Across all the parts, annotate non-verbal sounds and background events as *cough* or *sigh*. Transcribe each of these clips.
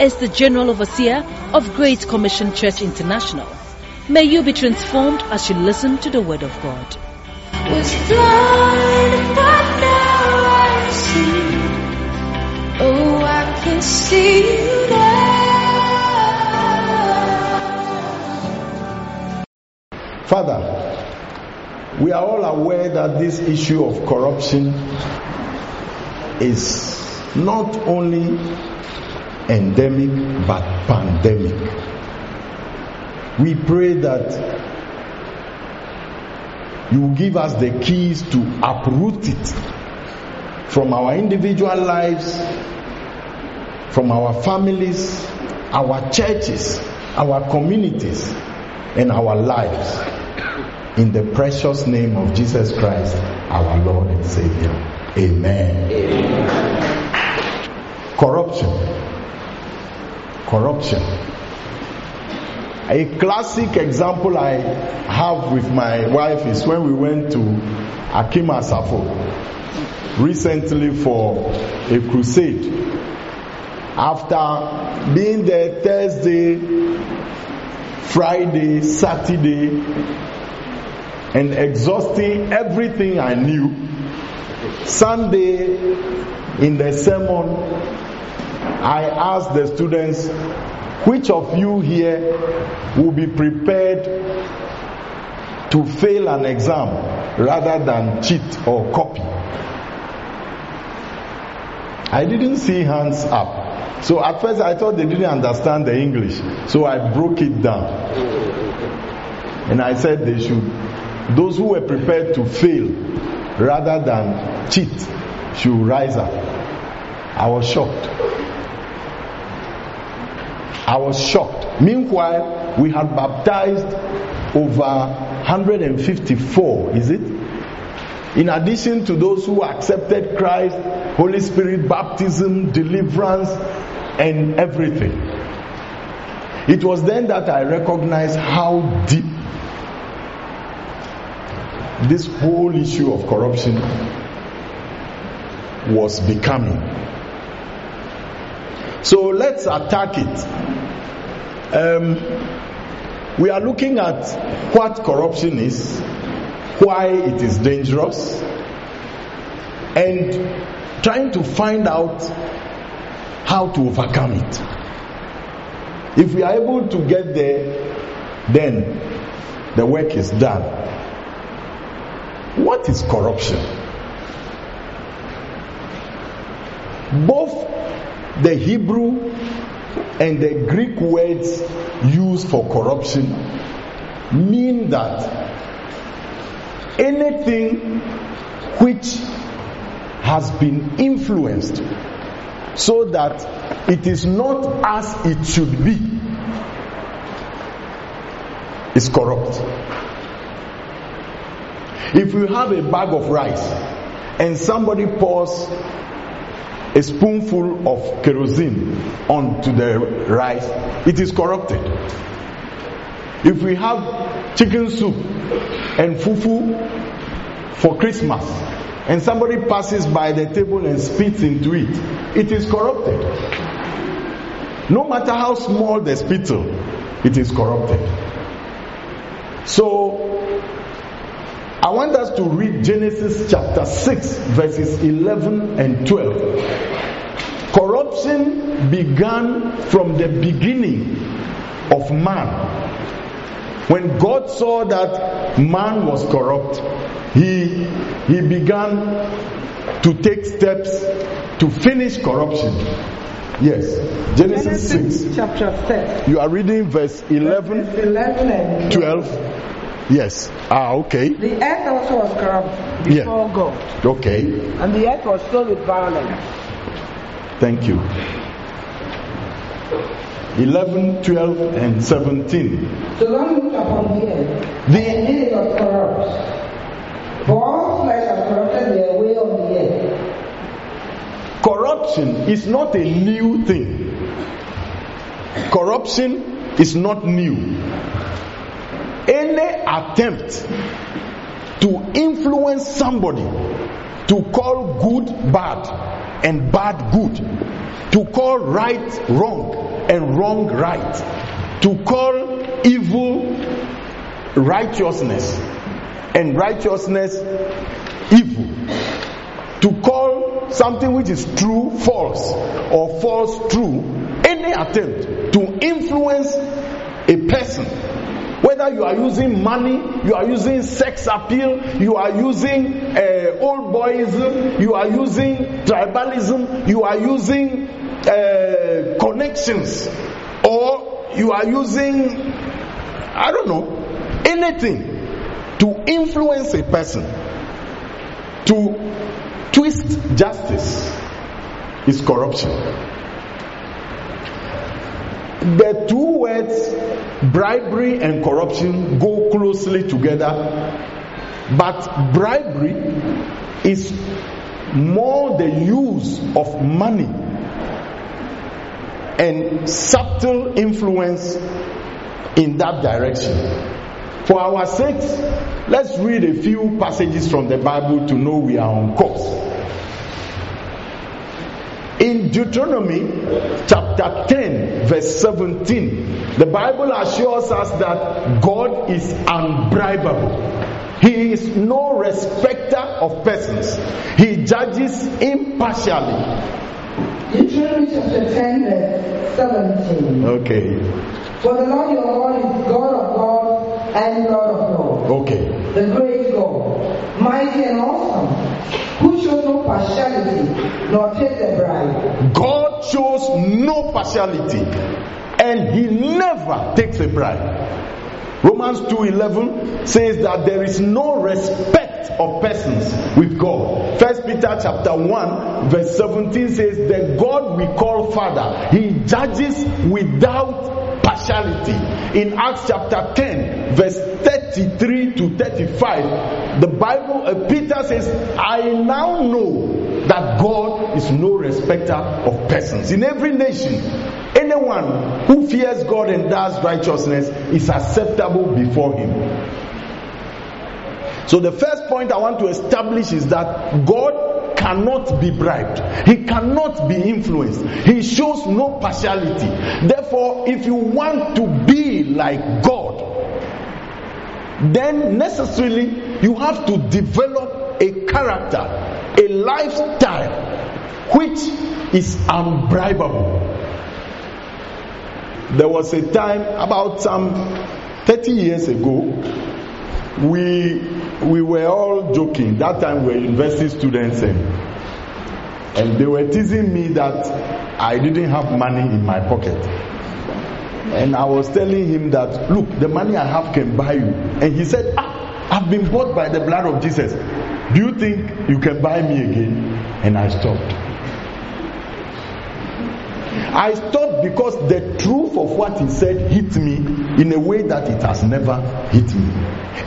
is the General Overseer of Great Commission Church International. May you be transformed as you listen to the Word of God. Was blind, but now I see. Oh, I can see you now. Father, we are all aware that this issue of corruption is not only endemic but pandemic. We pray that you give us the keys to uproot it from our individual lives, from our families, our churches, our communities, and our lives. In the precious name of Jesus Christ, our Lord and Savior. Amen. Corruption. Corruption. A classic example I have with my wife is when we went to Akim Asafo recently for a crusade. After being there Thursday, Friday, Saturday, and exhausting everything I knew, Sunday in the sermon, I asked the students, which of you here will be prepared to fail an exam rather than cheat or copy? I didn't see hands up. So at first I thought they didn't understand the English. So I broke it down. And I said they should, those who were prepared to fail rather than cheat should rise up. I was shocked. I was shocked. Meanwhile, we had baptized over 154, is it? In addition to those who accepted Christ, Holy Spirit baptism, deliverance, and everything. It was then that I recognized how deep this whole issue of corruption was becoming. So let's attack it. Um, we are looking at what corruption is, why it is dangerous, and trying to find out how to overcome it. If we are able to get there, then the work is done. What is corruption? Both the Hebrew and the Greek words used for corruption mean that anything which has been influenced so that it is not as it should be is corrupt. If you have a bag of rice and somebody pours a spoonful of kerosene onto the rice, it is corrupted. If we have chicken soup and fufu for Christmas and somebody passes by the table and spits into it, it is corrupted. No matter how small the spittle, it is corrupted. So, I want us to read Genesis chapter 6, verses 11 and 12. Corruption began from the beginning of man. When God saw that man was corrupt, he, he began to take steps to finish corruption. Yes. Genesis, Genesis 6. chapter 6. You are reading verse 11, verse 11 and 12. Yes. Ah, okay. The earth also was corrupt Yeah. before God, Okay. and the earth was filled with violence. Thank you. 11, 12, and 17. So long looked upon the earth, The- it was corrupt. For all flesh has corrupted their way on the earth. Corruption is not a new thing. Corruption is not new. Any attempt to influence somebody to call good bad and bad good, to call right wrong and wrong right, to call evil righteousness and righteousness evil, to call something which is true false or false true, any attempt to influence a person, whether you are using money, you are using sex appeal, you are using uh, old boyism, you are using tribalism, you are using uh, connections, or you are using, I don't know, anything to influence a person to twist justice is corruption. The two words bribery and corruption go closely together, but bribery is more the use of money and subtle influence in that direction. For our sakes, let's read a few passages from the Bible to know we are on course. In Deuteronomy chapter 10, verse 17, the Bible assures us that God is unbribable. He is no respecter of persons. He judges impartially. Deuteronomy chapter 10, verse 17. Okay. For the Lord your God is God of gods and Lord of lords, Okay. the great God, mighty and awesome, who shows no partiality nor takes a bribe. God shows no partiality and he never takes a bribe. Romans 2:11 says that there is no respect of persons with God. First Peter chapter 1 verse 17 says that God we call Father, he judges without partiality. In Acts chapter 10 verse 33 to 35, the Bible uh, Peter says, "I now know that God is no respecter of persons. In every nation, anyone who fears God and does righteousness is acceptable before Him. So, the first point I want to establish is that God cannot be bribed, He cannot be influenced, He shows no partiality. Therefore, if you want to be like God, then necessarily you have to develop a character, a lifestyle which is unbribable. There was a time about some 30 years ago, we we were all joking. That time we were university students and, and they were teasing me that I didn't have money in my pocket. And I was telling him that, look, the money I have can buy you. And he said, ah, I've been bought by the blood of Jesus. Do you think you can buy me again? And I stopped. I stopped because the truth of what he said hit me in a way that it has never hit me.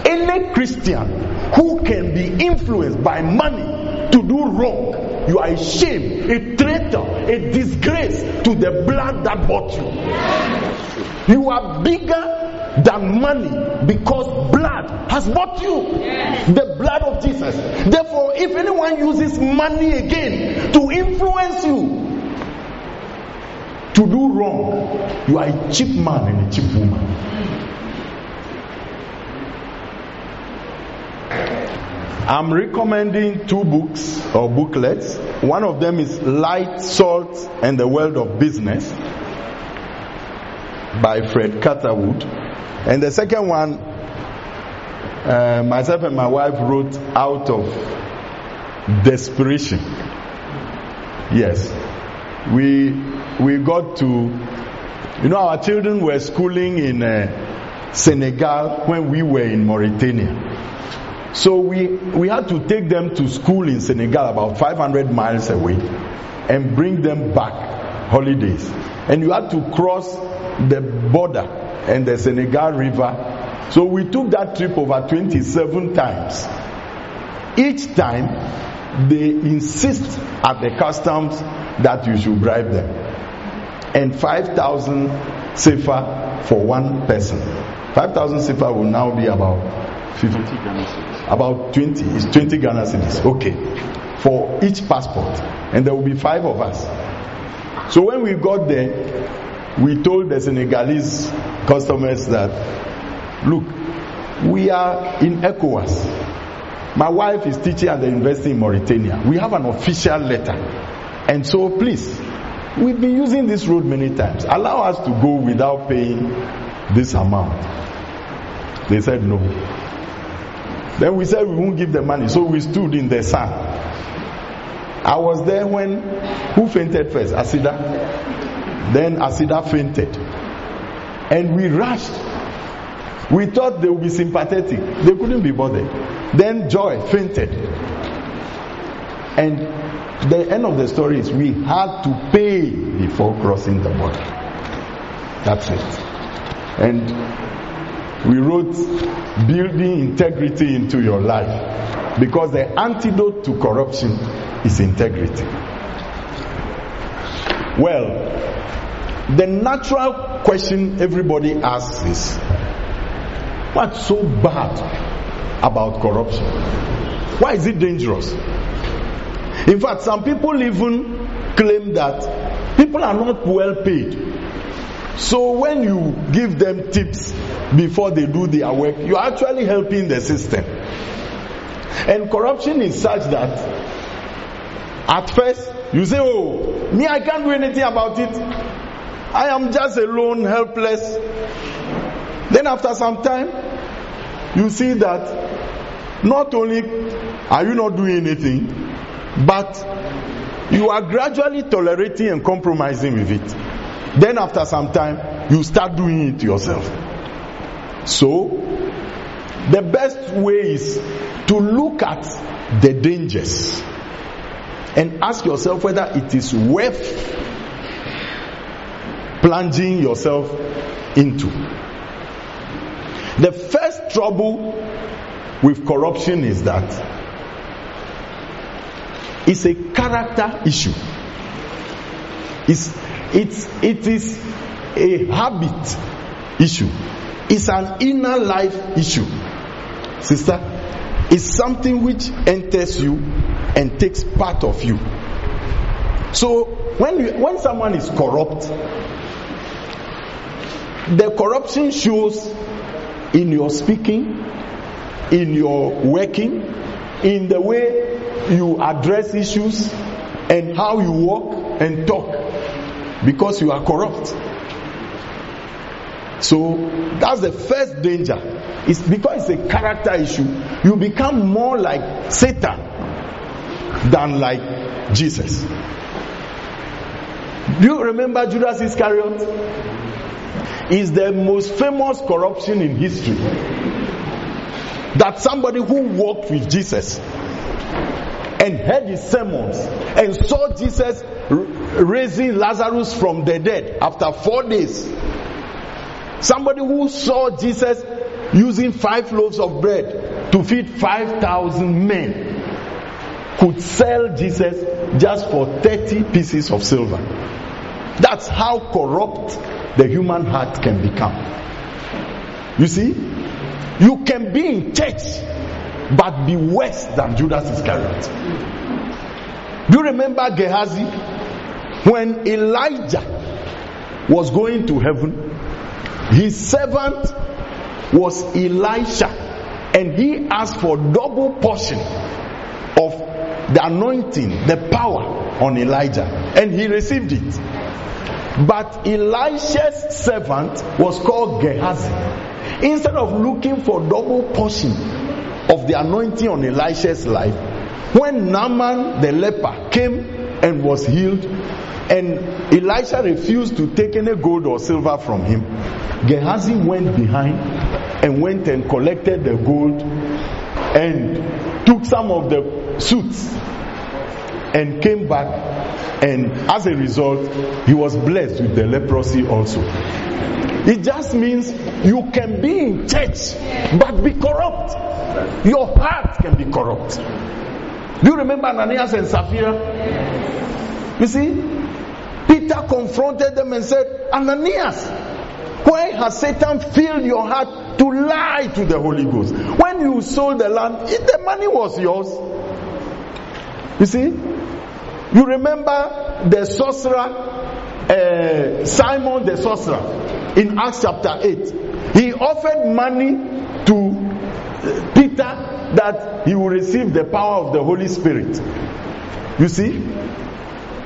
Any Christian who can be influenced by money to do wrong, you are a shame, a traitor, a disgrace to the blood that bought you. You are bigger than money because blood has bought you. The blood of Jesus. Therefore, if anyone uses money again to influence you, to do wrong, you are a cheap man and a cheap woman. I'm recommending two books or booklets. One of them is Light, Salt, and the World of Business by Fred Catherwood. And the second one, uh, myself and my wife wrote out of desperation. Yes. We we got to, you know, our children were schooling in uh, Senegal when we were in Mauritania. So we, we had to take them to school in Senegal about 500 miles away and bring them back holidays. and you had to cross the border and the Senegal River. So we took that trip over 27 times. Each time, they insist at the customs that you should bribe them. And 5,000 CFA for one person. 5,000 CFA will now be about 50, about 20. It's 20 Ghana cedis. Okay. For each passport. And there will be five of us. So when we got there, we told the Senegalese customers that, look, we are in ECOWAS. My wife is teaching at the university in Mauritania. We have an official letter. And so please, we've been using this road many times. Allow us to go without paying this amount. They said no. Then we said we won't give the money. So we stood in the sun. I was there when who fainted first? Asida. Then Asida fainted. And we rushed. We thought they would be sympathetic. They couldn't be bothered. Then Joy fainted. And the end of the story is we had to pay before crossing the border. That's it. And we wrote building integrity into your life because the antidote to corruption is integrity. Well, the natural question everybody asks is what's so bad about corruption? Why is it dangerous? In fact, some people even claim that people are not well paid. So when you give them tips before they do their work, you're actually helping the system. And corruption is such that at first you say, Oh, me, I can't do anything about it. I am just alone, helpless. Then after some time, you see that not only are you not doing anything, but you are gradually tolerating and compromising with it. Then after some time, you start doing it yourself. So, the best way is to look at the dangers and ask yourself whether it is worth plunging yourself into. The first trouble with corruption is that it's a character issue. It's, it's, it is a habit issue. It's an inner life issue. Sister, it's something which enters you and takes part of you. So when you, when someone is corrupt, the corruption shows in your speaking, in your working, in the way you address issues, and how you walk and talk, because you are corrupt. So that's the first danger. It's because it's a character issue. You become more like Satan than like Jesus. Do you remember Judas Iscariot? Is the most famous corruption in history. That somebody who walked with Jesus and heard his sermons and saw Jesus raising Lazarus from the dead after four days. Somebody who saw Jesus using five loaves of bread to feed 5,000 men could sell Jesus just for 30 pieces of silver. That's how corrupt the human heart can become. You see, you can be in church but be worse than Judas Iscariot. Do you remember Gehazi? When Elijah was going to heaven, his servant was Elisha, and he asked for double portion of the anointing, the power on Elijah, and he received it. But Elisha's servant was called Gehazi. Instead of looking for double portion of the anointing on Elisha's life, when Naaman the leper came and was healed, and Elisha refused to take any gold or silver from him, Gehazi went behind and went and collected the gold and took some of the suits and came back and as a result, he was blessed with the leprosy also. It just means you can be in church but be corrupt. Your heart can be corrupt. Do you remember Ananias and Sapphira? You see, Peter confronted them and said, Ananias, why has Satan filled your heart to lie to the Holy Ghost? When you sold the land, the money was yours. You see, you remember the sorcerer, uh, Simon the sorcerer, in Acts chapter 8. He offered money to Peter that he will receive the power of the Holy Spirit. You see?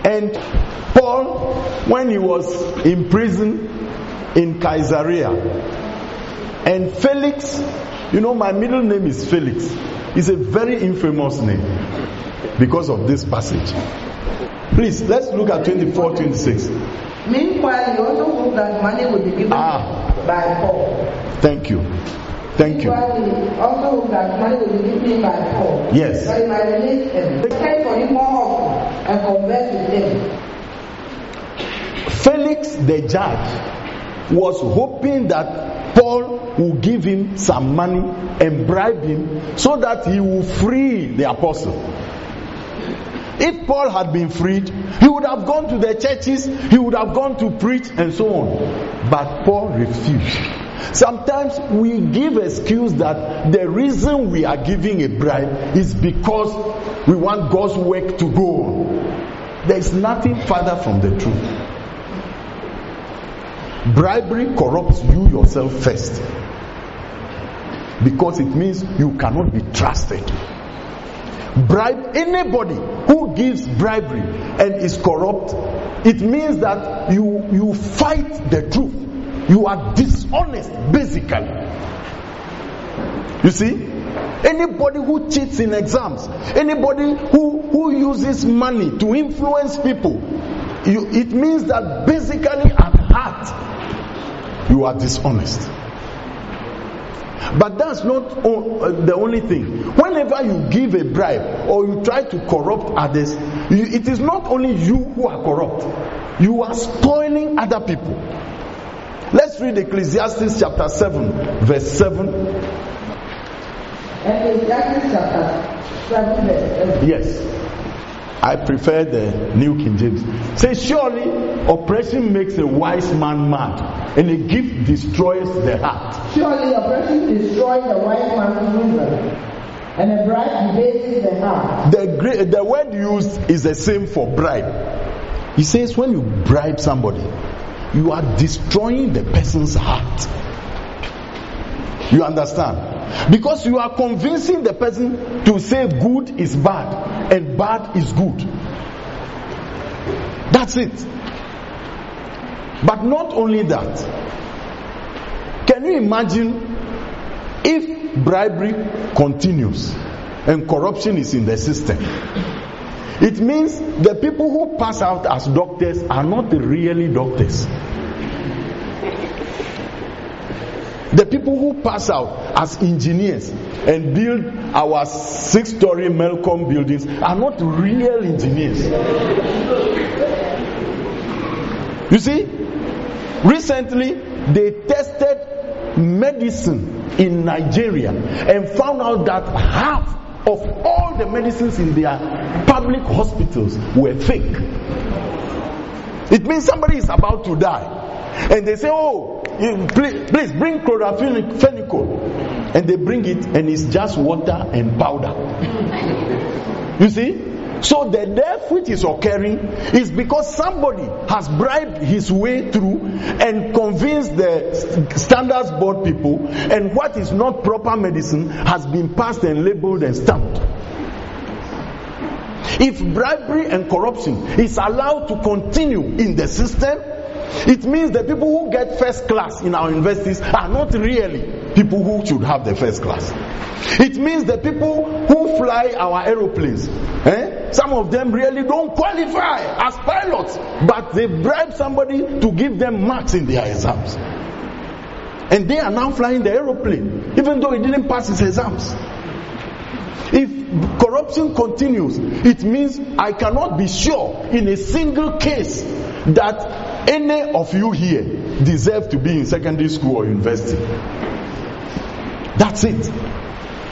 And Paul, when he was in prison in Caesarea, and Felix, you know, my middle name is Felix. It's a very infamous name because of this passage. Please, let's look at 24 26. Meanwhile, he also hoped that money would be given Ah. by Paul. Thank you. Thank you. Also that money would be given by Paul. Yes. But he might release him. Prayed for him more often and converse with him. Felix the judge was hoping that Paul will give him some money and bribe him so that he will free the apostle. If Paul had been freed, he would have gone to the churches, he would have gone to preach and so on. But Paul refused. Sometimes we give excuse that the reason we are giving a bribe is because we want God's work to go on. There is nothing further from the truth. Bribery corrupts you yourself first. Because it means you cannot be trusted. Bribe anybody who gives bribery and is corrupt, it means that you you fight the truth. You are dishonest, basically. You see? Anybody who cheats in exams, anybody who, who uses money to influence people, you, it means that basically at heart, you are dishonest. But that's not uh, the only thing. Whenever you give a bribe or you try to corrupt others, it is not only you who are corrupt, you are spoiling other people. Let's read Ecclesiastes chapter 7, verse 7. Ecclesiastes chapter 7, verse 7. Yes. I prefer the New King James. Say, surely oppression makes a wise man mad, and a gift destroys the heart. Surely oppression destroys the wise man's wisdom, and a bribe debases the heart. The, the word used is the same for bribe. He says, when you bribe somebody, you are destroying the person's heart. You understand? Because you are convincing the person to say good is bad and bad is good. That's it. But not only that, can you imagine if bribery continues and corruption is in the system? It means the people who pass out as doctors are not really doctors. The people who pass out as engineers and build our six story Melcom buildings are not real engineers. You see, recently they tested medicine in Nigeria and found out that half of all the medicines in their public hospitals were fake. It means somebody is about to die. And they say, Oh, you- please, please bring chloramphenicol. And they bring it, and it's just water and powder. You see? So the death which is occurring is because somebody has bribed his way through and convinced the standards board people, and what is not proper medicine has been passed and labeled and stamped. If bribery and corruption is allowed to continue in the system, it means the people who get first class in our universities are not really people who should have the first class. It means the people who fly our aeroplanes, eh, some of them really don't qualify as pilots, but they bribe somebody to give them marks in their exams. And they are now flying the aeroplane, even though he didn't pass his exams. If corruption corruption continues, it means I cannot be sure in a single case that any of you here deserve to be in secondary school or university. That's it.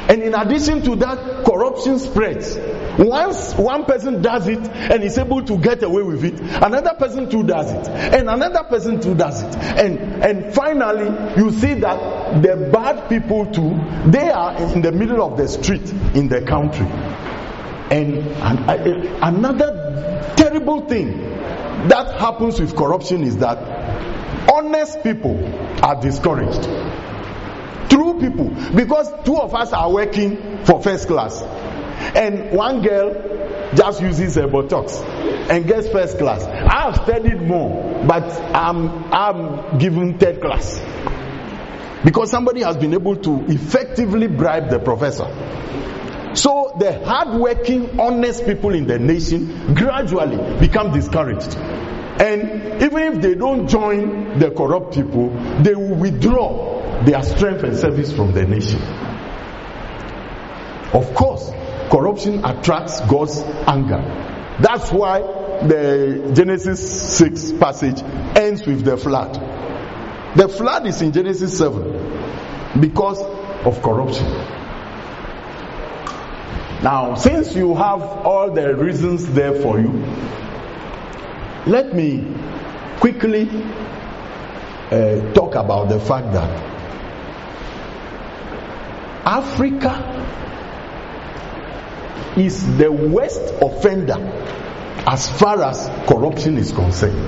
And in addition to that, corruption spreads. Once one person does it and is able to get away with it, another person too does it, and another person too does it. And and finally, you see that the bad people too, they are in the middle of the street in the country. And, and another terrible thing that happens with corruption is that honest people are discouraged. True people because two of us are working for first class and one girl just uses her botox and gets first class. I have studied more but i'm i'm given third class. Because somebody has been able to effectively bribe the professor so the hardworking honest people in the nation gradually become discouraged and even if they don't join the corrupt people they will withdraw their strength and service from the nation. Of course, corruption attracts God's anger. That's why the Genesis 6 passage ends with the flood. The flood is in Genesis 7 because of corruption. Now, since you have all the reasons there for you, let me quickly uh, talk about the fact that Africa is the worst offender as far as corruption is concerned.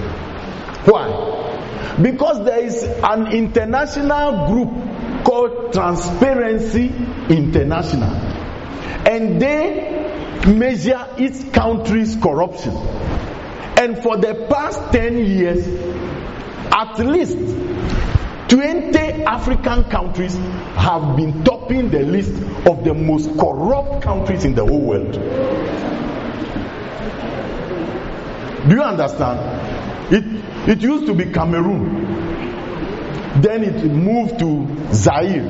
Why? Because there is an international group called Transparency International, and they measure each country's corruption. And for the past 10 years, at least 20 African countries have been topping the list of the most corrupt countries in the whole world. Do you understand? It, it used to be Cameroon. Then it moved to Zaire.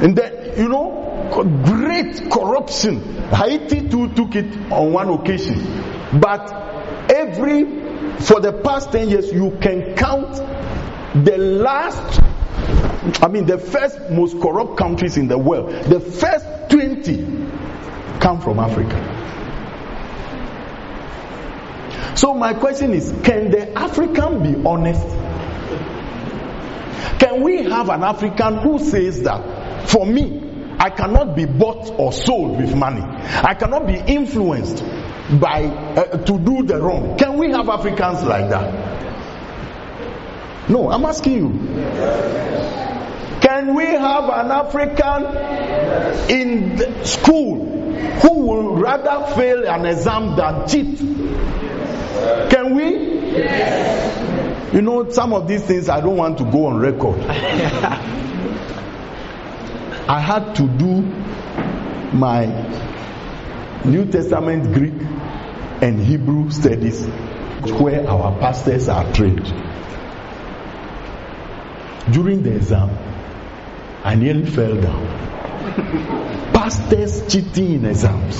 And then, you know, great corruption. Haiti too took it on one occasion. But every, for the past 10 years, you can count the last I mean, the first most corrupt countries in the world, the first 20 come from Africa. So, my question is can the African be honest? Can we have an African who says that for me, I cannot be bought or sold with money, I cannot be influenced by uh, to do the wrong? Can we have Africans like that? No, I'm asking you. Can we have an African in school who will rather fail an exam than cheat? Can we? You know, some of these things I don't want to go on record. *laughs* I had to do my New Testament Greek and Hebrew studies where our pastors are trained. During the exam, I nearly fell down. Pastors cheating in exams.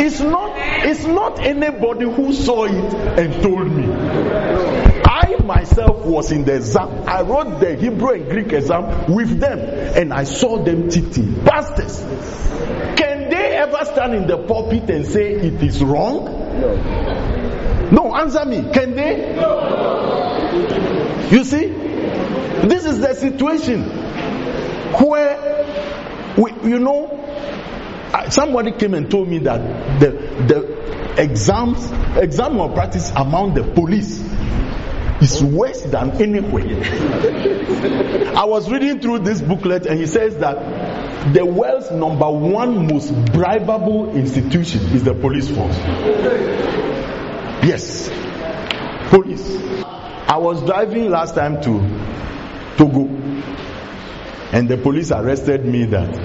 it's not it's not anybody who saw it and told me. Myself was in the exam. I wrote the Hebrew and Greek exam with them and I saw them cheating. Pastors. Can they ever stand in the pulpit and say it is wrong? No. No, answer me. Can they? No. You see? This is the situation where, we, you know, somebody came and told me that the, the exams, exam of practice among the police is worse than anywhere. *laughs* I was reading through this booklet and he says that the world's number one most bribable institution is the police force. Yes, police. I was driving last time to Togo and the police arrested me that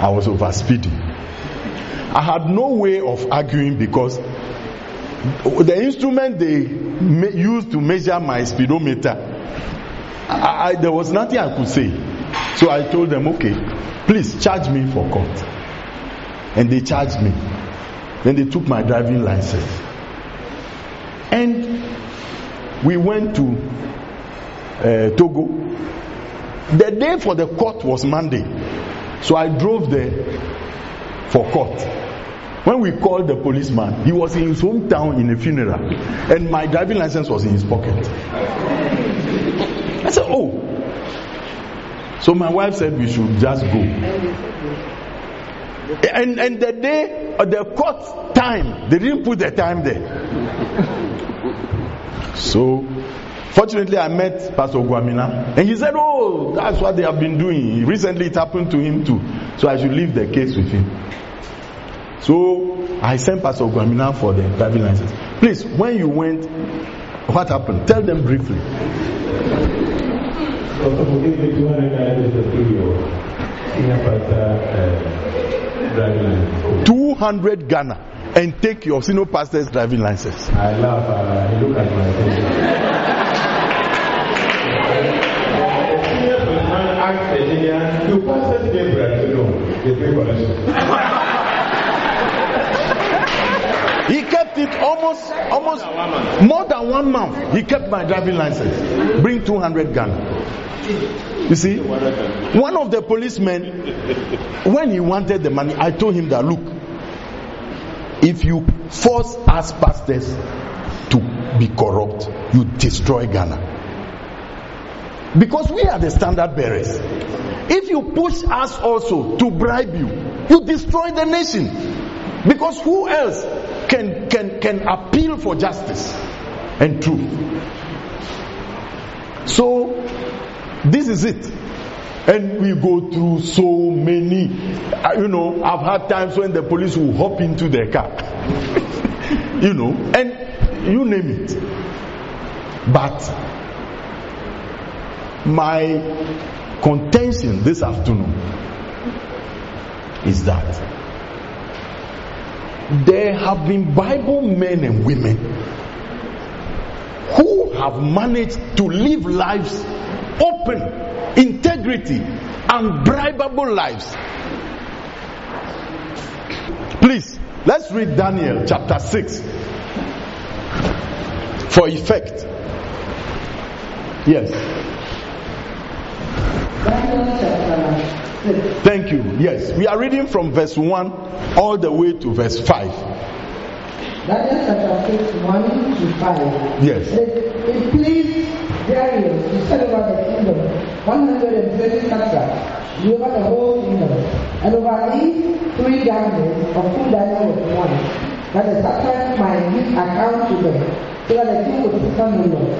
I was over speeding. I had no way of arguing because the instrument they used to measure my speedometer, I, I, there was nothing I could say. So I told them, okay, please charge me for court. and they charged me. Then they took my driving license. And we went to uh, Togo. The day for the court was Monday. So I drove there for court. When we called the policeman, he was in his hometown in a funeral, and my driving license was in his pocket. I said, Oh. So my wife said we should just go. And, and the day, uh, the court time, they didn't put the time there. So, fortunately, I met Pastor Kwamina, and he said, Oh, that's what they have been doing. Recently, it happened to him too. So, I should leave the case with him. So, I sent Pastor Kwamina for the driving license. Please, when you went, what happened? Tell them briefly. Me 200 Ghana to give your senior pastor driving license. 200 Ghana and take your senior pastor's driving license. I laugh, uh, I look at my you pastors pay Brazil? No, they pay collection. He it almost, almost more than one month. He kept my driving license. Bring 200 Ghana. You see, one of the policemen, when he wanted the money, I told him that look, if you force us pastors to be corrupt, you destroy Ghana. Because we are the standard bearers. If you push us also to bribe you, you destroy the nation. Because who else can, can, can appeal for justice and truth? So, this is it. And we go through so many, uh, you know, I've had times when the police will hop into their car, *laughs* you know, and you name it. But my contention this afternoon is that there have been Bible men and women who have managed to live lives open, integrity, and unbribable lives. Please, let's read Daniel chapter 6 for effect. Yes. Daniel chapter 6. Thank you. Yes. We are reading from verse 1 all the way to verse 5. Daniel chapter 6, 1 to 5. Yes. It, it pleased Darius to set over the kingdom 120 satraps, over the whole kingdom, and over these three governors, of whom Daniel was one, that the satraps might give account to them, so that the king would become Lord.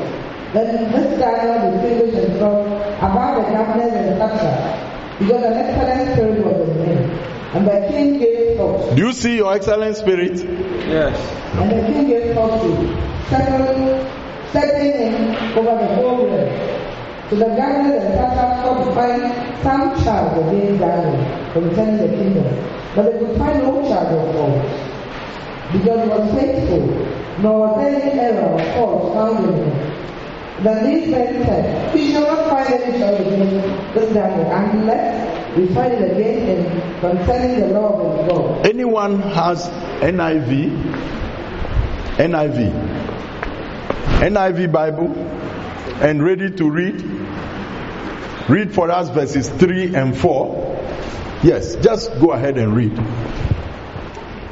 Then this Daniel distinguished himself above the governors and the satraps, because an excellent spirit was in him. And the king gave thought. Do you see your excellent spirit? Yes. And the king gave thought to settle, setting him over the whole realm. So the governors and satraps sought to find some charge against Daniel concerning the kingdom, but they could find no charge of fault, because he was faithful, nor was any error or fault found in him. Then these men said, We shall not find any charge against this Daniel unless we find it against him concerning the law of God. Anyone has NIV? NIV. NIV Bible and ready to read? Read for us verses 3 and 4. Yes, just go ahead and read.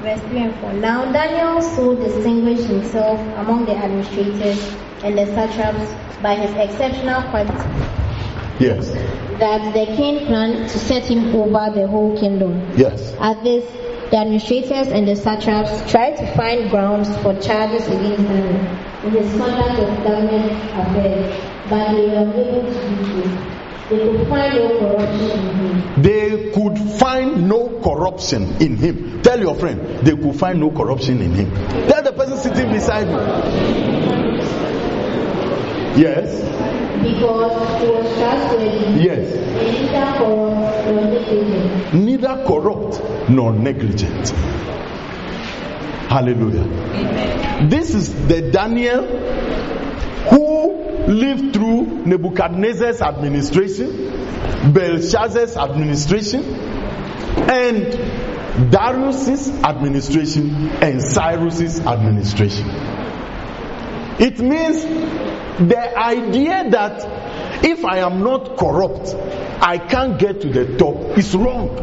Verse 3 and 4. Now Daniel so distinguished himself among the administrators and the satraps by his exceptional quality Yes, that the king planned to set him over the whole kingdom. yes. At this, the administrators and the satraps tried to find grounds for charges against Daniel in his conduct of government affairs, but they were unable to do so. They could find no corruption in him. They could find no corruption in him. Tell your friend, they could find no corruption in him. Tell the person sitting beside you. Yes, Because he was trustworthy yes. neither corrupt nor negligent. neither corrupt nor negligent. Hallelujah. This is the Daniel who lived through Nebuchadnezzar's administration, Belshazzar's administration, and Darius's administration and Cyrus's administration. It means the idea that if I am not corrupt, I can't get to the top is wrong.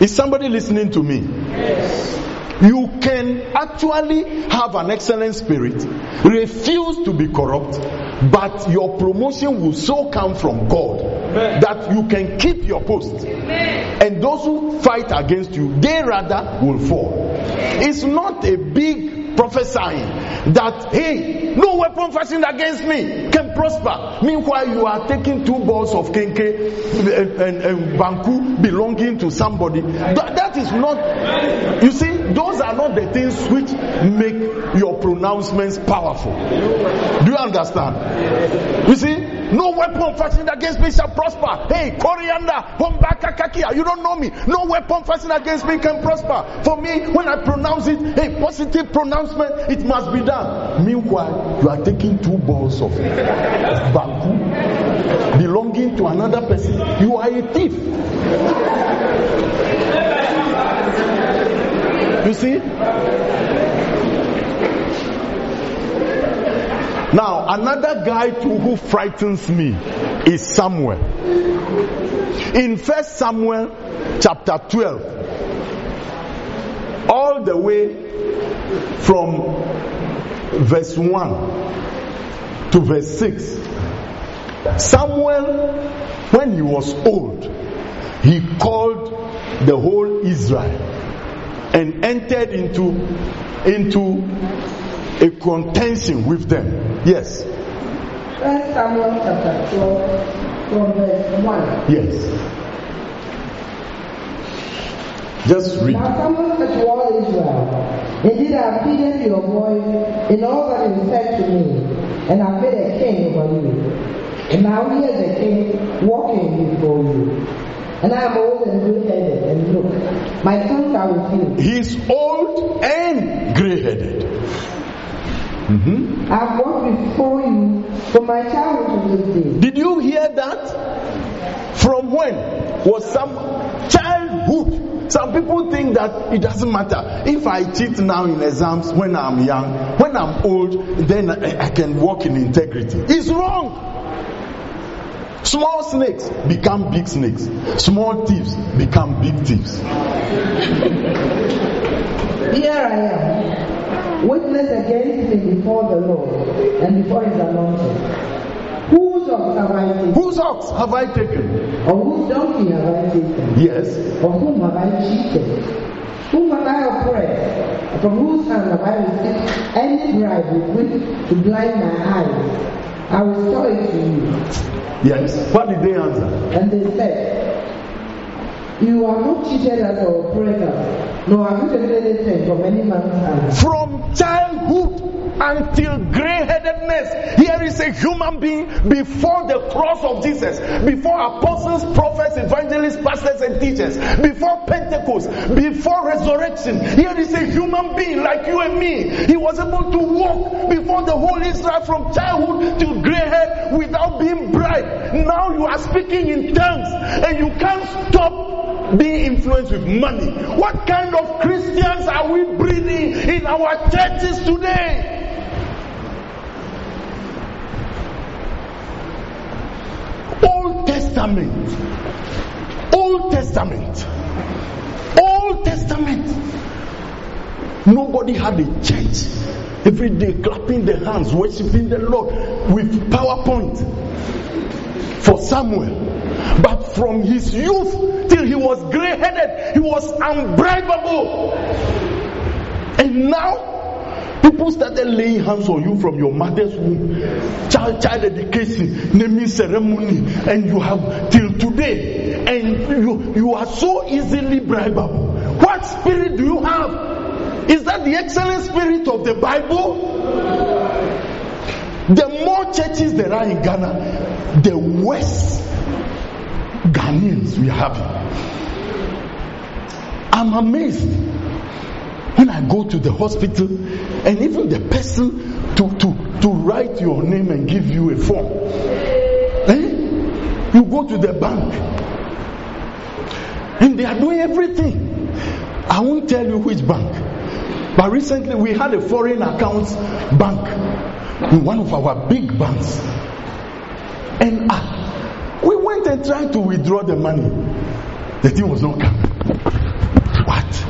Is somebody listening to me? Yes. You can actually have an excellent spirit, refuse to be corrupt, but your promotion will so come from God that you can keep your post. And those who fight against you, they rather will fall. It's not a big prophesying that, hey, no weapon fashioned against me can prosper. Meanwhile, you are taking two balls of kenke and, and, and banku belonging to somebody. That, that is not, you see, those are not the things which make your pronouncements powerful. Do you understand? You see, no weapon fashioned against me shall prosper. Hey, coriander, hombaka kakia, you don't know me. No weapon fashioned against me can prosper. For me, when I pronounce it, hey, positive pronouncement, it must be done. Meanwhile, you are taking two balls of, banku belonging to another person. You are a thief. You see? Now, another guy too who frightens me is Samuel. In First Samuel chapter 12, all the way from verse 1 to verse 6, Samuel, when he was old, he called the whole Israel and entered into into a contention with them. Yes, First Samuel chapter 12, from verse 1. yes. Just read. Now Samuel said to all Israel, Indeed, I have heeded your voice in all that you said to me, and I have made a king over you. And now he is a king walking before you. And I am old and gray-headed, and look, my sons are with you. He's old and gray-headed. Mhm. I have walked before you from my childhood to this day. Did you hear that? From when was some childhood? Some people think that it doesn't matter. If I cheat now in exams when I'm young, when I'm old, then I I can walk in integrity. It's wrong. Small snakes become big snakes. Small thieves become big thieves. Here I am, witness against me before the Lord and before his anointed. Whose ox have I taken? Whose ox have I taken? Or whose donkey have I taken? Yes. Of whom have I cheated? Whom have I oppressed? From whose hand have I received any bribe with which to blind my eyes? I will tell it to you. Yes. What did they answer? And they said, You have not cheated us or oppressed No, you taken anything from any man's hand. From childhood until grey-headedness, here is a human being before the cross of Jesus, before apostles, prophets, evangelists, pastors, and teachers, before Pentecost, before resurrection. Here is a human being like you and me. He was able to walk before the whole Israel from childhood to grey hair without being bribed. Now you are speaking in tongues and you can't stop being influenced with money. What kind of Christians are we breeding in our churches today? Old Testament. Old Testament. Old Testament. Nobody had a church. Every day clapping their hands, worshiping the Lord with PowerPoint for Samuel. But from his youth he was gray headed, he was unbribable. And now, people started laying hands on you from your mother's womb. Child, child education, naming ceremony, and you have till today. And you, you are so easily bribable. What spirit do you have? Is that the excellent spirit of the Bible? The more churches there are in Ghana, the worse Ghanaians we are having. I'm amazed when I go to the hospital and even the person to, to, to write your name and give you a form. Eh? You go to the bank And they are doing everything. I won't tell you which bank. But recently we had a foreign accounts bank in one of our big banks. And we went and tried to withdraw the money. The thing was not coming. What?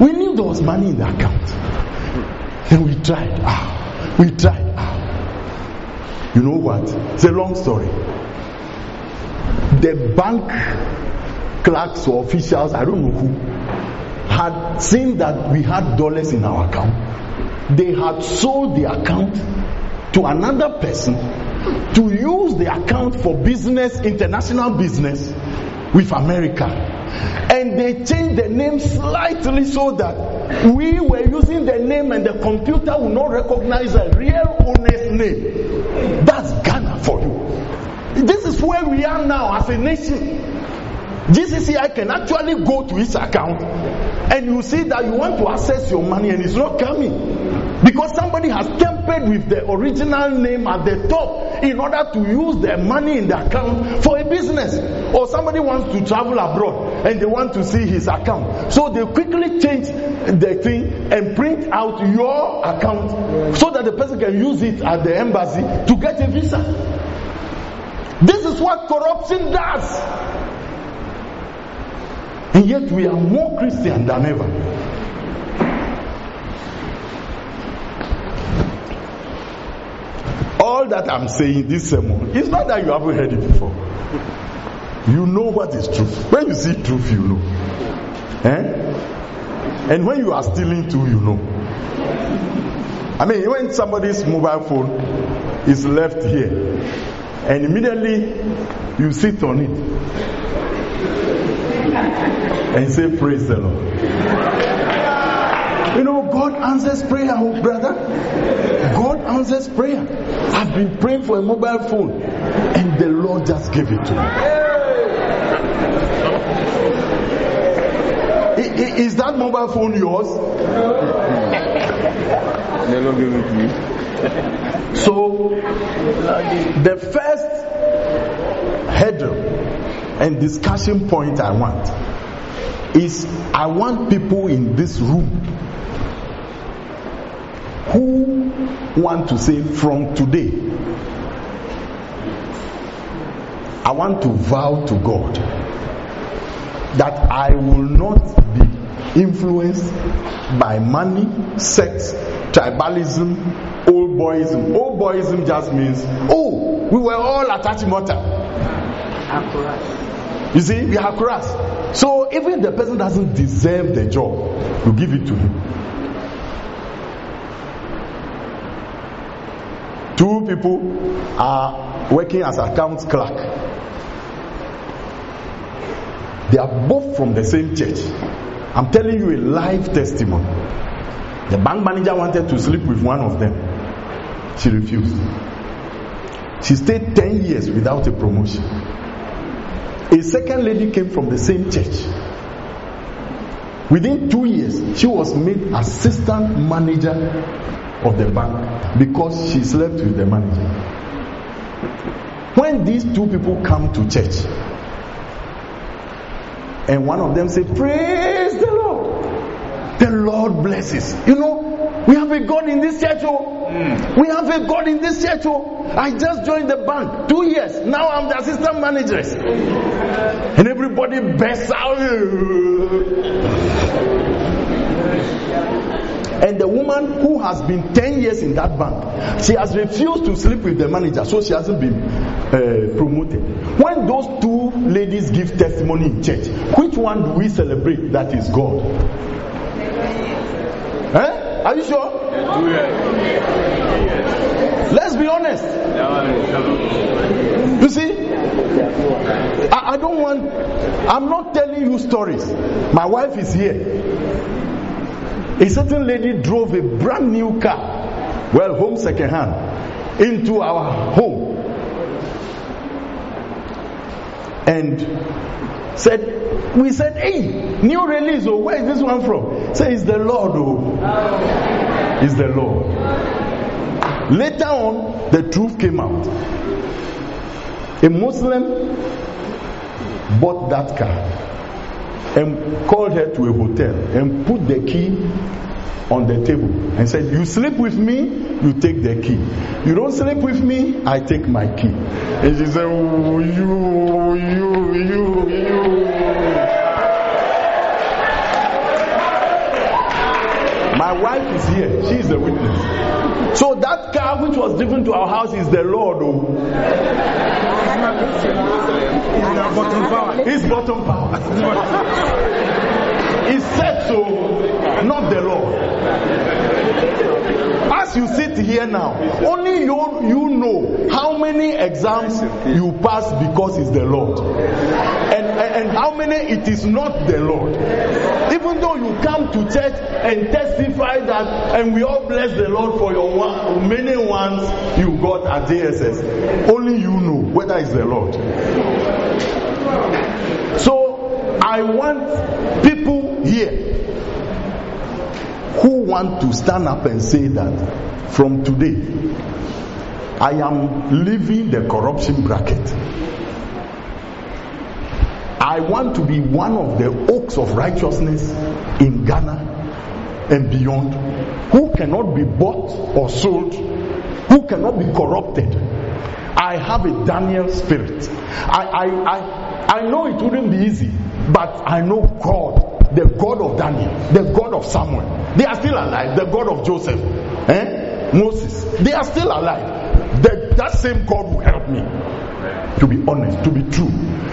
We knew there was money in the account. And we tried. Ah, we tried. Ah. You know what? It's a long story. The bank clerks or officials, I don't know who, had seen that we had dollars in our account. They had sold the account to another person to use the account for business, international business with America. And they changed the name slightly so that we were using the name and the computer will not recognize a real owner's name. That's Ghana for you. This is where we are now as a nation. GCCI can actually go to its account and you see that you want to access your money and it's not coming because somebody has tampered with the original name at the top in order to use the money in the account for a business. Or somebody wants to travel abroad and they want to see his account. So they quickly change the thing and print out your account so that the person can use it at the embassy to get a visa. This is what corruption does. And yet we are more Christian than ever. All that I'm saying this sermon is not that you haven't heard it before. You know what is truth. When you see truth, you know. Eh? And when you are stealing too, you know. I mean, when somebody's mobile phone is left here, and immediately you sit on it, and say, Praise the Lord. God answers prayer, oh brother. God answers prayer. I've been praying for a mobile phone, and the Lord just gave it to me. Is that mobile phone yours? No longer with me. So, the first hurdle and discussion point I want is I want people in this room who want to say from today, I want to vow to God that I will not be influenced by money, sex, tribalism, old boyism. Old boyism just means, oh, we were all at Achimota. You see, we are cross. So even the person doesn't deserve the job, you give it to him. Two people are working as account clerk. They are both from the same church. I'm telling you a live testimony. The bank manager wanted to sleep with one of them. She refused. She stayed 10 years without a promotion. A second lady came from the same church. Within two years, she was made assistant manager of the bank because she slept with the manager. When these two people come to church, and one of them say, Praise the Lord. The Lord blesses. You know, we have a God in this church. Oh. Hmm. We have a God in this church. Oh. I just joined the bank two years. Now I'm the assistant manager. And everybody bursts out. Who has been 10 years in that bank, she has refused to sleep with the manager, so she hasn't been uh, promoted. When those two ladies give testimony in church, which one do we celebrate that is God? Eh? Are you sure? Let's be honest. You see, I, I don't want, I'm not telling you stories. My wife is here. A certain lady drove a brand new car, well, home second hand, into our home and said, We said, Hey, new release, oh, where is this one from? Say, It's the Lord, oh. It's the Lord. Later on, the truth came out. A Muslim bought that car and called her to a hotel and put the key on the table and said, You sleep with me, you take the key. You don't sleep with me, I take my key. And she said, oh, You, you, you, you. My wife is here. She is the witness. So that car which was driven to our house is the Lord. Oh. It's bottom power. It's said so, oh. not the Lord. As you sit here now, only you, you know how many exams you pass because it's the Lord. And, and, and how many it is not the Lord. Even though you come to church and testify that, and we all bless the Lord for your one, many ones you got at JSS, only you know whether it's the Lord. So I want people here who want to stand up and say that from today I am leaving the corruption bracket. I want to be one of the oaks of righteousness in Ghana and beyond who cannot be bought or sold, who cannot be corrupted. I have a Daniel spirit. I, I, I, I know it wouldn't be easy, but I know God, the God of Daniel, the God of Samuel. They are still alive, the God of Joseph, eh? Moses. They are still alive. The, that same God will help me to be honest, to be true.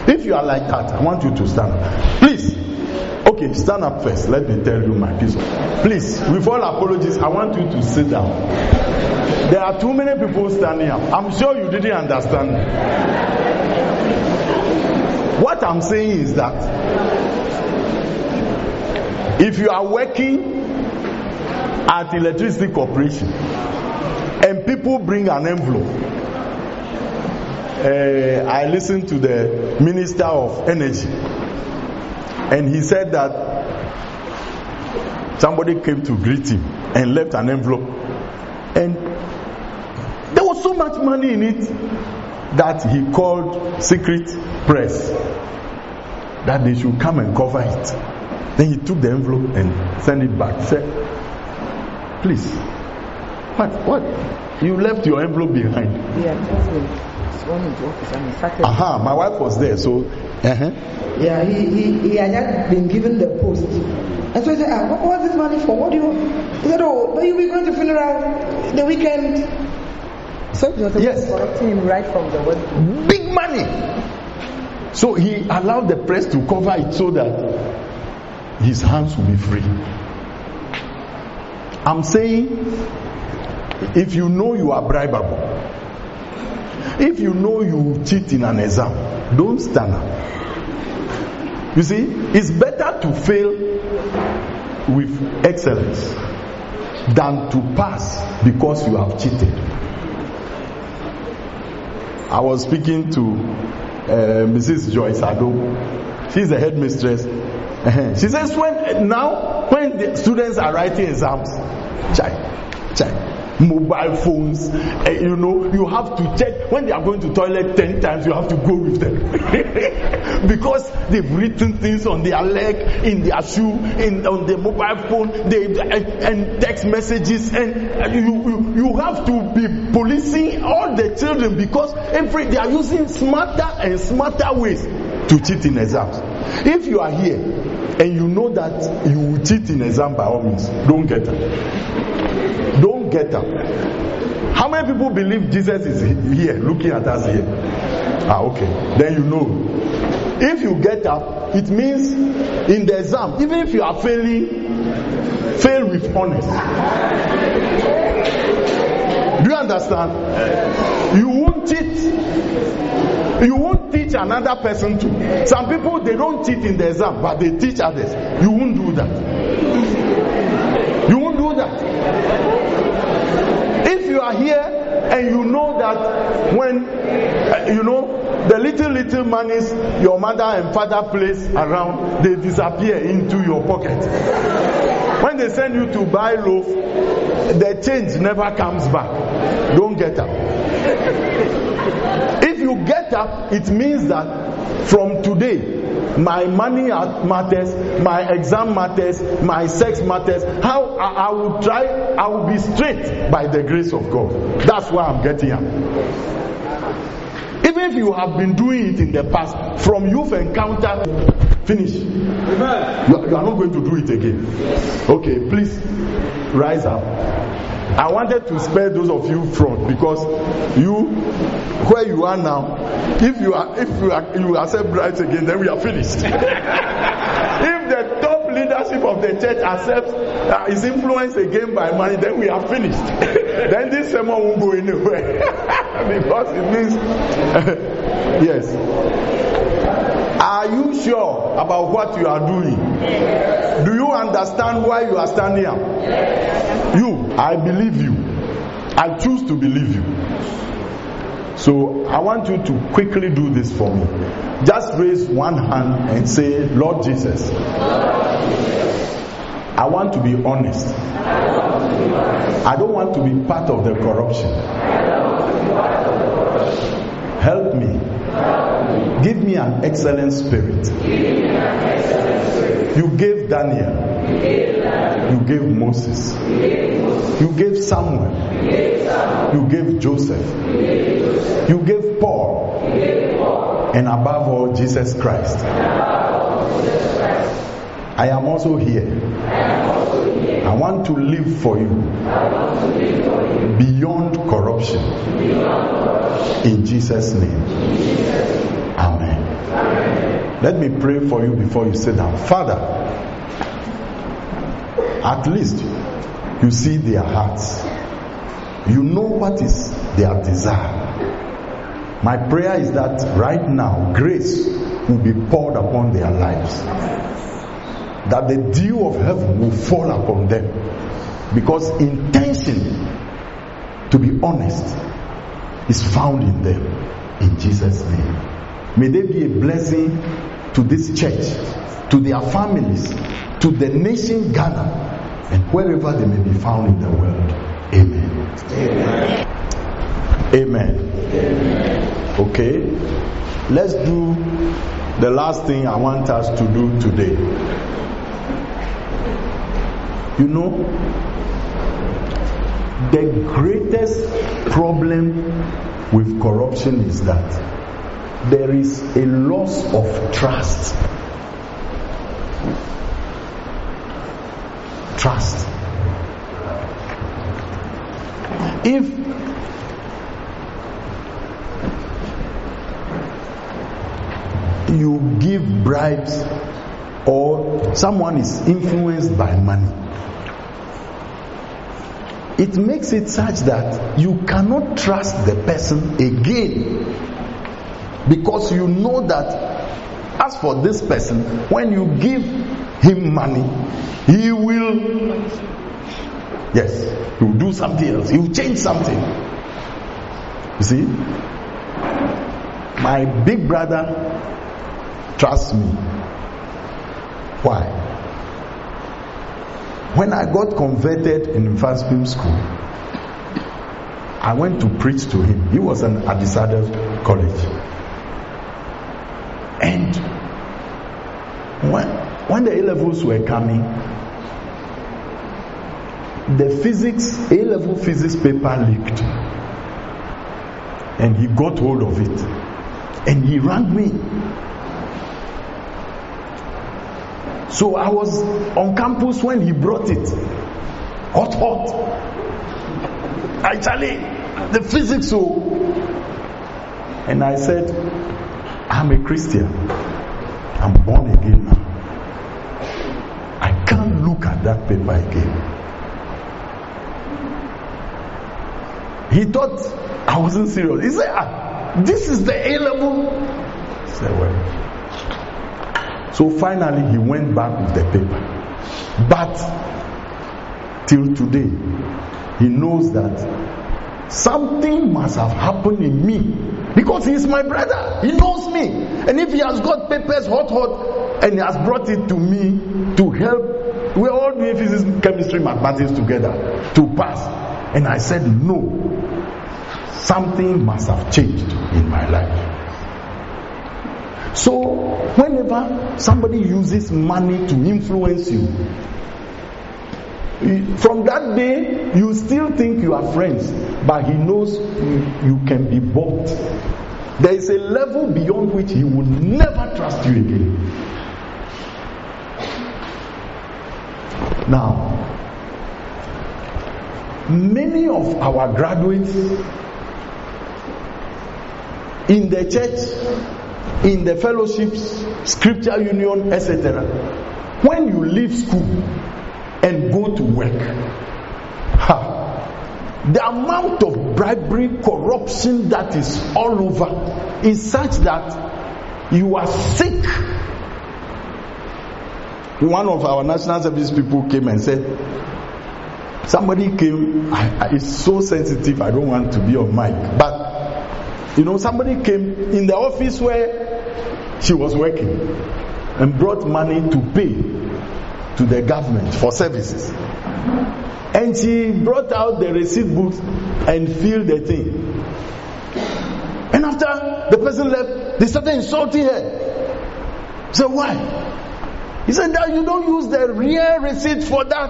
If you are like that, I want you to stand up. Please. Okay, stand up first. Let me tell you my piece. Please, with all apologies, I want you to sit down. There are too many people standing up. I'm sure you didn't understand. What I'm saying is that if you are working at electricity corporation and people bring an envelope uh, I listened to the Minister of Energy, and he said that somebody came to greet him and left an envelope, and there was so much money in it that he called secret press that they should come and cover it. Then he took the envelope and sent it back. Said, "Please, what? What? You left your envelope behind." Yeah, that's gone into office and he started. Aha, my wife was there, so. Uh-huh. Yeah, he, he, he had just been given the post. And so he said, ah, what was this money for? What do you. He said, oh, but you'll be going to funeral the weekend. So Yes. correcting him right from the word. Big money. So he allowed the press to cover it so that his hands will be free. I'm saying, if you know you are bribable, if you know you cheat in an exam, don't stand up. You see, it's better to fail with excellence than to pass because you have cheated. I was speaking to uh, Mrs. Joyce Ado. She's the headmistress. Uh-huh. She says when now when the students are writing exams, chai, chai, mobile phones, uh, you know, you have to check when they are going to toilet ten times. You have to go with them *laughs* because they've written things on their leg, in their shoe, in on the mobile phone, they and, and text messages, and uh, you, you you have to be policing all the children because every they are using smarter and smarter ways to cheat in exams. If you are here and you know that you will cheat in exam by all means, don't get up. Don't get up. How many people believe Jesus is here looking at us here? Ah, okay. Then you know. If you get up, it means in the exam, even if you are failing, fail with honors. Do you understand? You won't cheat. You won't teach another person to. Some people they don't cheat in the exam, but they teach others. You won't do that. You won't do that. If you are here and you know that when uh, you know the little little monies your mother and father place around, they disappear into your pocket. When they send you to buy loaf, the change never comes back. Don't get up. If you get up, it means that from today, my money matters, my exam matters, my sex matters. How I, I will try, I will be straight by the grace of God. That's why I'm getting up. Even if you have been doing it in the past, from youth encounter, finish. You you are not going to do it again. Okay, please rise up. I wanted to spare those of you front because you, where you are now, if you are, if you are, you accept rights again, then we are finished. *laughs* if the top leadership of the church accepts uh, is influenced again by money, then we are finished. *laughs* then this sermon won't go anywhere *laughs* because it means yes. Are you sure about what you are doing? Do you understand why you are standing up? You, I believe you. I choose to believe you. So I want you to quickly do this for me. Just raise one hand and say, Lord Jesus, I want to be honest. I don't want to be part of the corruption. Help me. Give me an excellent spirit. You gave Daniel. You gave Moses. You gave Samuel. You gave Joseph. You gave Paul. And above all, Jesus Christ. I am also here. I want to live for you beyond corruption. In Jesus' name. Let me pray for you before you sit down. Father, at least you see their hearts. You know what is their desire. My prayer is that right now grace will be poured upon their lives. That the dew of heaven will fall upon them. Because intention, to be honest, is found in them. In Jesus' name. May they be a blessing to this church, to their families, to the nation Ghana, and wherever they may be found in the world. Amen. Amen. Amen. Okay? Let's do the last thing I want us to do today. You know, the greatest problem with corruption is that there is a loss of trust. Trust. If you give bribes or someone is influenced by money, it makes it such that you cannot trust the person again because you know that as for this person when you give him money he will yes he will do something else. He will change something. You see? My big brother trusts me. Why? When I got converted in first film school, I went to preach to him. He was an Adisadel college. And when, when the A levels were coming, the physics, A level physics paper leaked. And he got hold of it. And he rang me So I was on campus when he brought it. Hot, hot. Actually, the physics so. And I said, I'm a Christian. I'm born again now. I can't look at that paper again. He thought I wasn't serious. He said, ah, This is the A level. Said, Well, so finally, he went back with the paper. But till today, he knows that something must have happened in me because he is my brother. He knows me. And if he has got papers hot, hot, and he has brought it to me to help, we're all doing physics, chemistry, mathematics together to pass. And I said, No, something must have changed in my life. So, whenever somebody uses money to influence you, from that day, you still think you are friends, but he knows you, can be bought. There is a level beyond which he will never trust you again. Now, many of our graduates in the church, in the fellowships, scripture union, etc., when you leave school and go to work, ha, the amount of bribery, corruption that is all over is such that you are sick. One of our national service people came and said, Somebody came, I, I, it's so sensitive, I don't want to be on mic, but you know, somebody came in the office where she was working and brought money to pay to the government for services. And she brought out the receipt books and filled the thing. And after the person left, they started insulting her. So why? He said that you don't use the real receipt for that.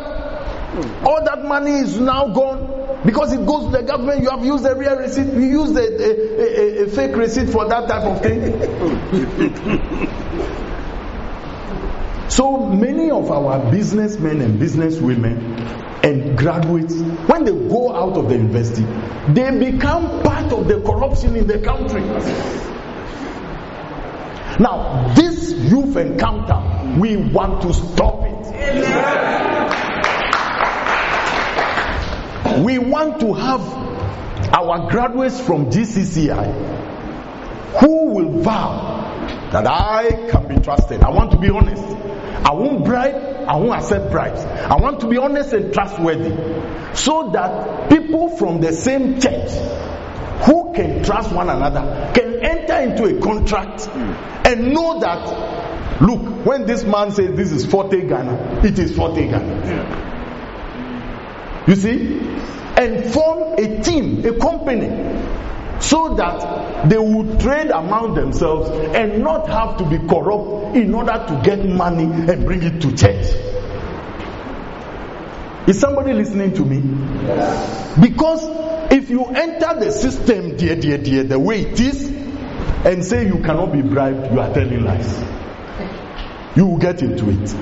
All that money is now gone because it goes to the government. You have used the real receipt. You use a, a, a, a fake receipt for that type of thing. *laughs* so many of our businessmen and businesswomen and graduates, when they go out of the university, they become part of the corruption in the country. Now, this youth encounter, we want to stop it. We want to have our graduates from GCCI who will vow that I can be trusted. I want to be honest. I won't bribe, I won't accept bribes. I want to be honest and trustworthy. So that people from the same church who can trust one another can enter into a contract and know that look, when this man says this is 40 Ghana, it is 40 Ghana. You see? And form a team, a company, so that they would trade among themselves and not have to be corrupt in order to get money and bring it to church. Is somebody listening to me? Yes. Because if you enter the system, dear, dear, dear, the way it is, and say you cannot be bribed, you are telling lies. You will get into it.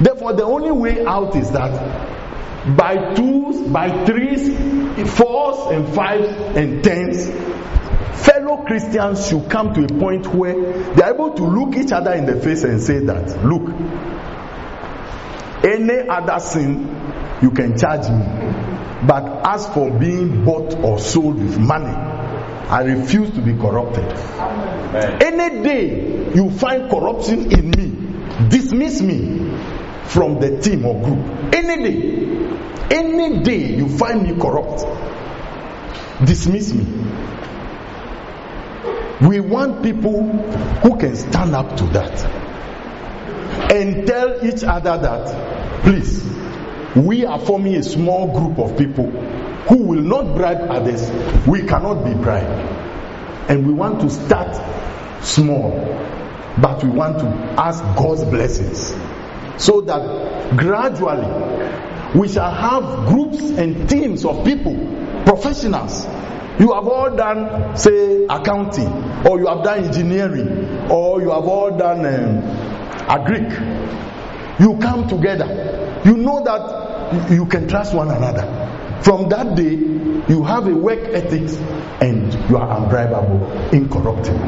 Therefore, the only way out is that by twos, by threes, fours, and fives, and tens, fellow Christians should come to a point where they are able to look each other in the face and say that, look, any other sin you can charge me, but as for being bought or sold with money, I refuse to be corrupted. Amen. Any day you find corruption in me, dismiss me from the team or group. Any day. Any day you find me corrupt, dismiss me. We want people who can stand up to that and tell each other that, please, we are forming a small group of people who will not bribe others. We cannot be bribed. And we want to start small, but we want to ask God's blessings so that gradually we shall have groups and teams of people, professionals. You have all done, say, accounting, or you have done engineering, or you have all done um, agric. You come together. You know that you can trust one another. From that day, you have a work ethics and you are unbribable, incorruptible.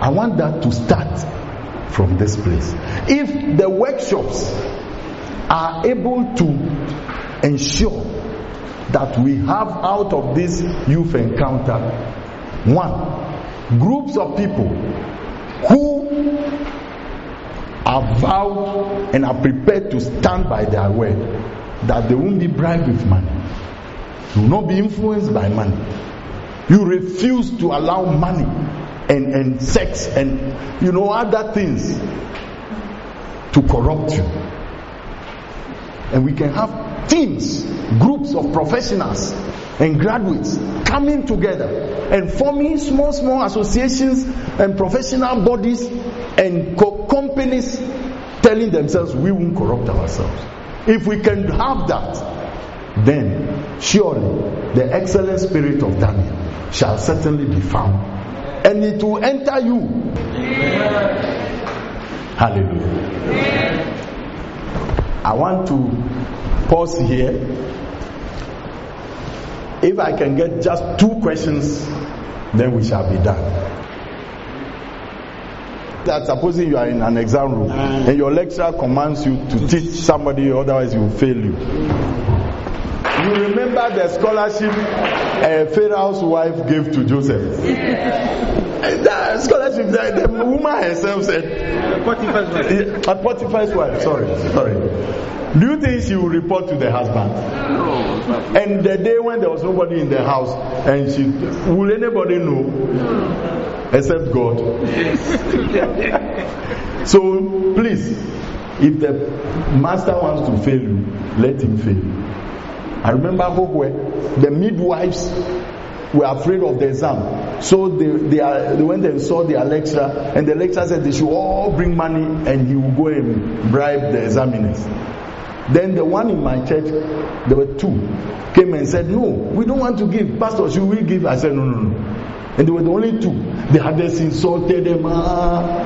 I want that to start from this place. If the workshops are able to ensure that we have out of this youth encounter one groups of people who are vowed and are prepared to stand by their word that they won't be bribed with money you will not be influenced by money you refuse to allow money and, and sex and you know other things to corrupt you and we can have teams, groups of professionals and graduates coming together and forming small, small associations and professional bodies and co- companies telling themselves we won't corrupt ourselves. If we can have that, then surely the excellent spirit of Daniel shall certainly be found and it will enter you. Hallelujah. I want to pause here if I can get just two questions, then we shall be done. That supposing you are in an exam room and your lecturer commands you to teach somebody, otherwise he will fail you. You remember the scholarship uh, Pharaoh's wife gave to Joseph? the scholarship, the, the woman herself said, Potiphar's wife. Yeah, Potiphar's wife, sorry, sorry. Do you think she will report to the husband? No. And the day when there was nobody in the house, and she, will anybody know except God? so please, if the master wants to fail you, let him fail. I remember Hogwe, the midwives were afraid of the exam. So they, they, are, they went and saw their lecturer, and the lecturer said they should all bring money and he will go and bribe the examiners. Then the one in my church, there were two, came and said, No, we don't want to give. Pastor, should we give? I said, No, no, no. And they were the only two. They had others insulted them. Ah.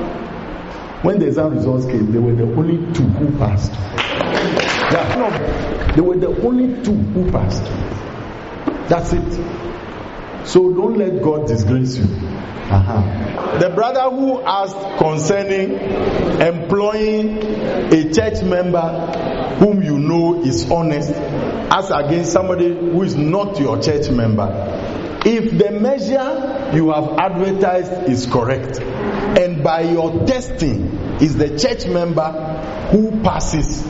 When the exam results came, they were the only two who passed. No, they were the only two who passed. That's it. So don't let God disgrace you. Uh-huh. The brother who asked concerning employing a church member whom you know is honest as against somebody who is not your church member. If the measure you have advertised is correct, and by your testing is the church member who passes,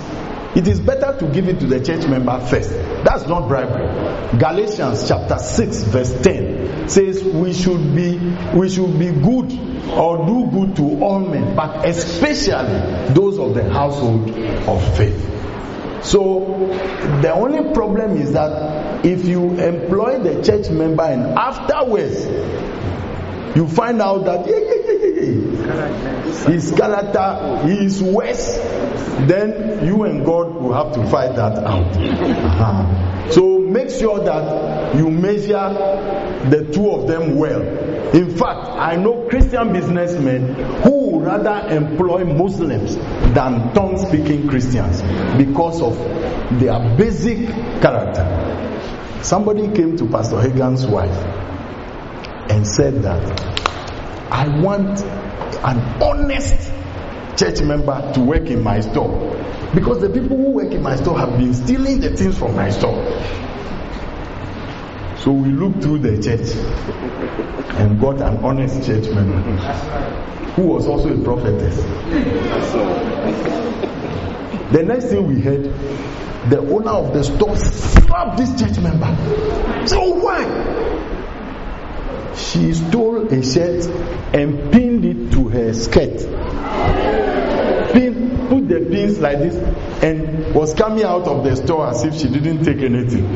it is better to give it to the church member first. That's not bribery. Galatians chapter 6 verse 10 says we should be we should be good or do good to all men, but especially those of the household of faith. So the only problem is that if you employ the church member and afterwards you find out that yeah, yeah, yeah, yeah, his character is worse, then you and God will have to fight that out. Uh-huh. So make sure that you measure the two of them well. In fact, I know Christian businessmen who rather employ Muslims than tongue speaking Christians because of their basic character. Somebody came to Pastor Hagan's wife and said that I want an honest church member to work in my store because the people who work in my store have been stealing the things from my store. So we looked through the church and got an honest church member who was also a prophetess. The next thing we heard, the owner of the store slapped this church member. So why? She stole a shirt and pinned it to her skirt. Pin, put the pins like this and was coming out of the store as if she didn't take anything.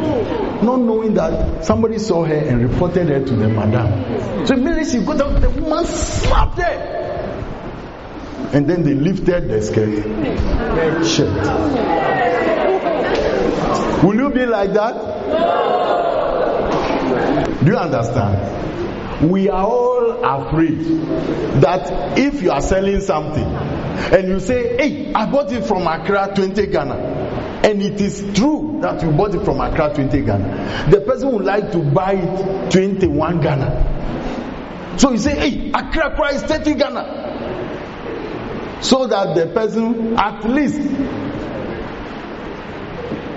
Not knowing that somebody saw her and reported her to the madam. So immediately she got out, the woman slapped her. And then they lifted the skirt. Shirt. Will you be like that? Do you understand? We are all afraid that if you are selling something and you say, Hey, I bought it from Accra 20 Ghana, and it is true that you bought it from Accra 20 Ghana, the person would like to buy it 21 Ghana. So you say, Hey, Accra price 30 Ghana. So that the person at least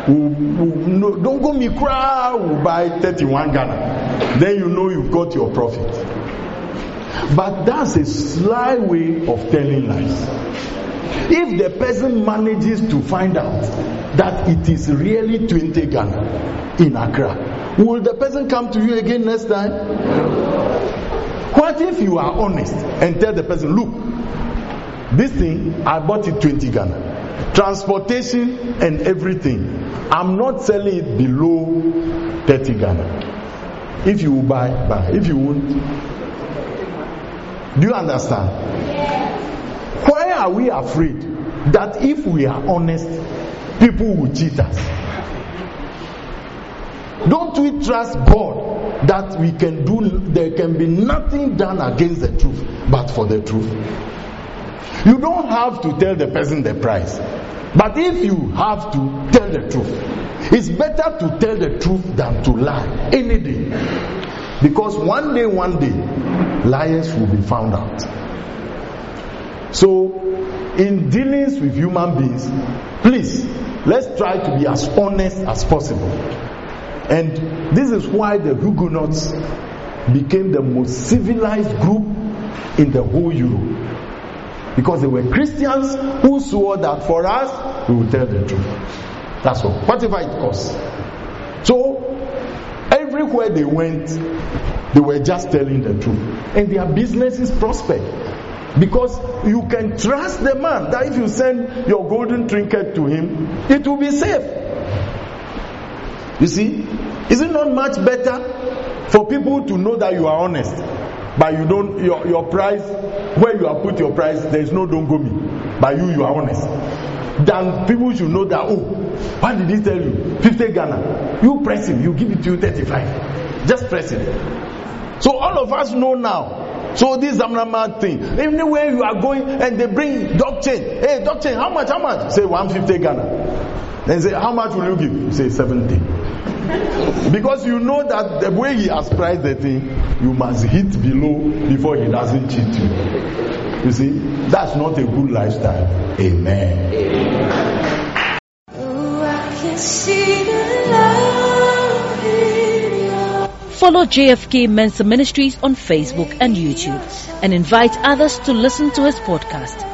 don't go me cry, will buy 31 Ghana. Then you know you've got your profit. But that's a sly way of telling lies. If the person manages to find out that it is really 20 Ghana in Accra, will the person come to you again next time? What if you are honest and tell the person, look, this thing, I bought it 20 Ghana. transportation and everything. I'm not selling it below 30 Ghana. If you buy, buy. If you won't, do you understand? Why are we afraid that if we are honest, people will cheat us? Don't we trust God that we can do, there can be nothing done against the truth but for the truth? You don't have to tell the person the price. But if you have to tell the truth, it's better to tell the truth than to lie any day. Because one day, one day, liars will be found out. So, in dealings with human beings, please, let's try to be as honest as possible. And this is why the Huguenots became the most civilized group in the whole Europe. Because they were Christians who swore that for us, we will tell the truth. That's all. Whatever it costs. So, everywhere they went, they were just telling the truth. And their businesses prospered. Because you can trust the man that if you send your golden trinket to him, it will be safe. You see, is it not much better for people to know that you are honest? But you don't, your, your price, where you have put your price, there is no don't go me. But you, you are honest. Then people should know that, oh, what did he tell you? 50 Ghana. You press him, you give it to you 35. Just press it. So all of us know now. So this Zamrama thing. Anywhere you are going and they bring dog chain. Hey, dog chain, how much, how much? Say 150 Ghana. Then say, how much will you give? Say 70. *laughs* Because you know that the way he has priced the thing, you must hit below before he doesn't cheat you. You see, that's not a good lifestyle. Amen. Oh, Follow JFK Mensa Ministries on Facebook and YouTube and invite others to listen to his podcast.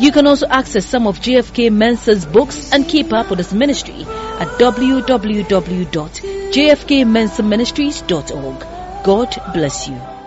You can also access some of JFK Mensa's books and keep up with his ministry at www.jfkmensaministries.org. God bless you.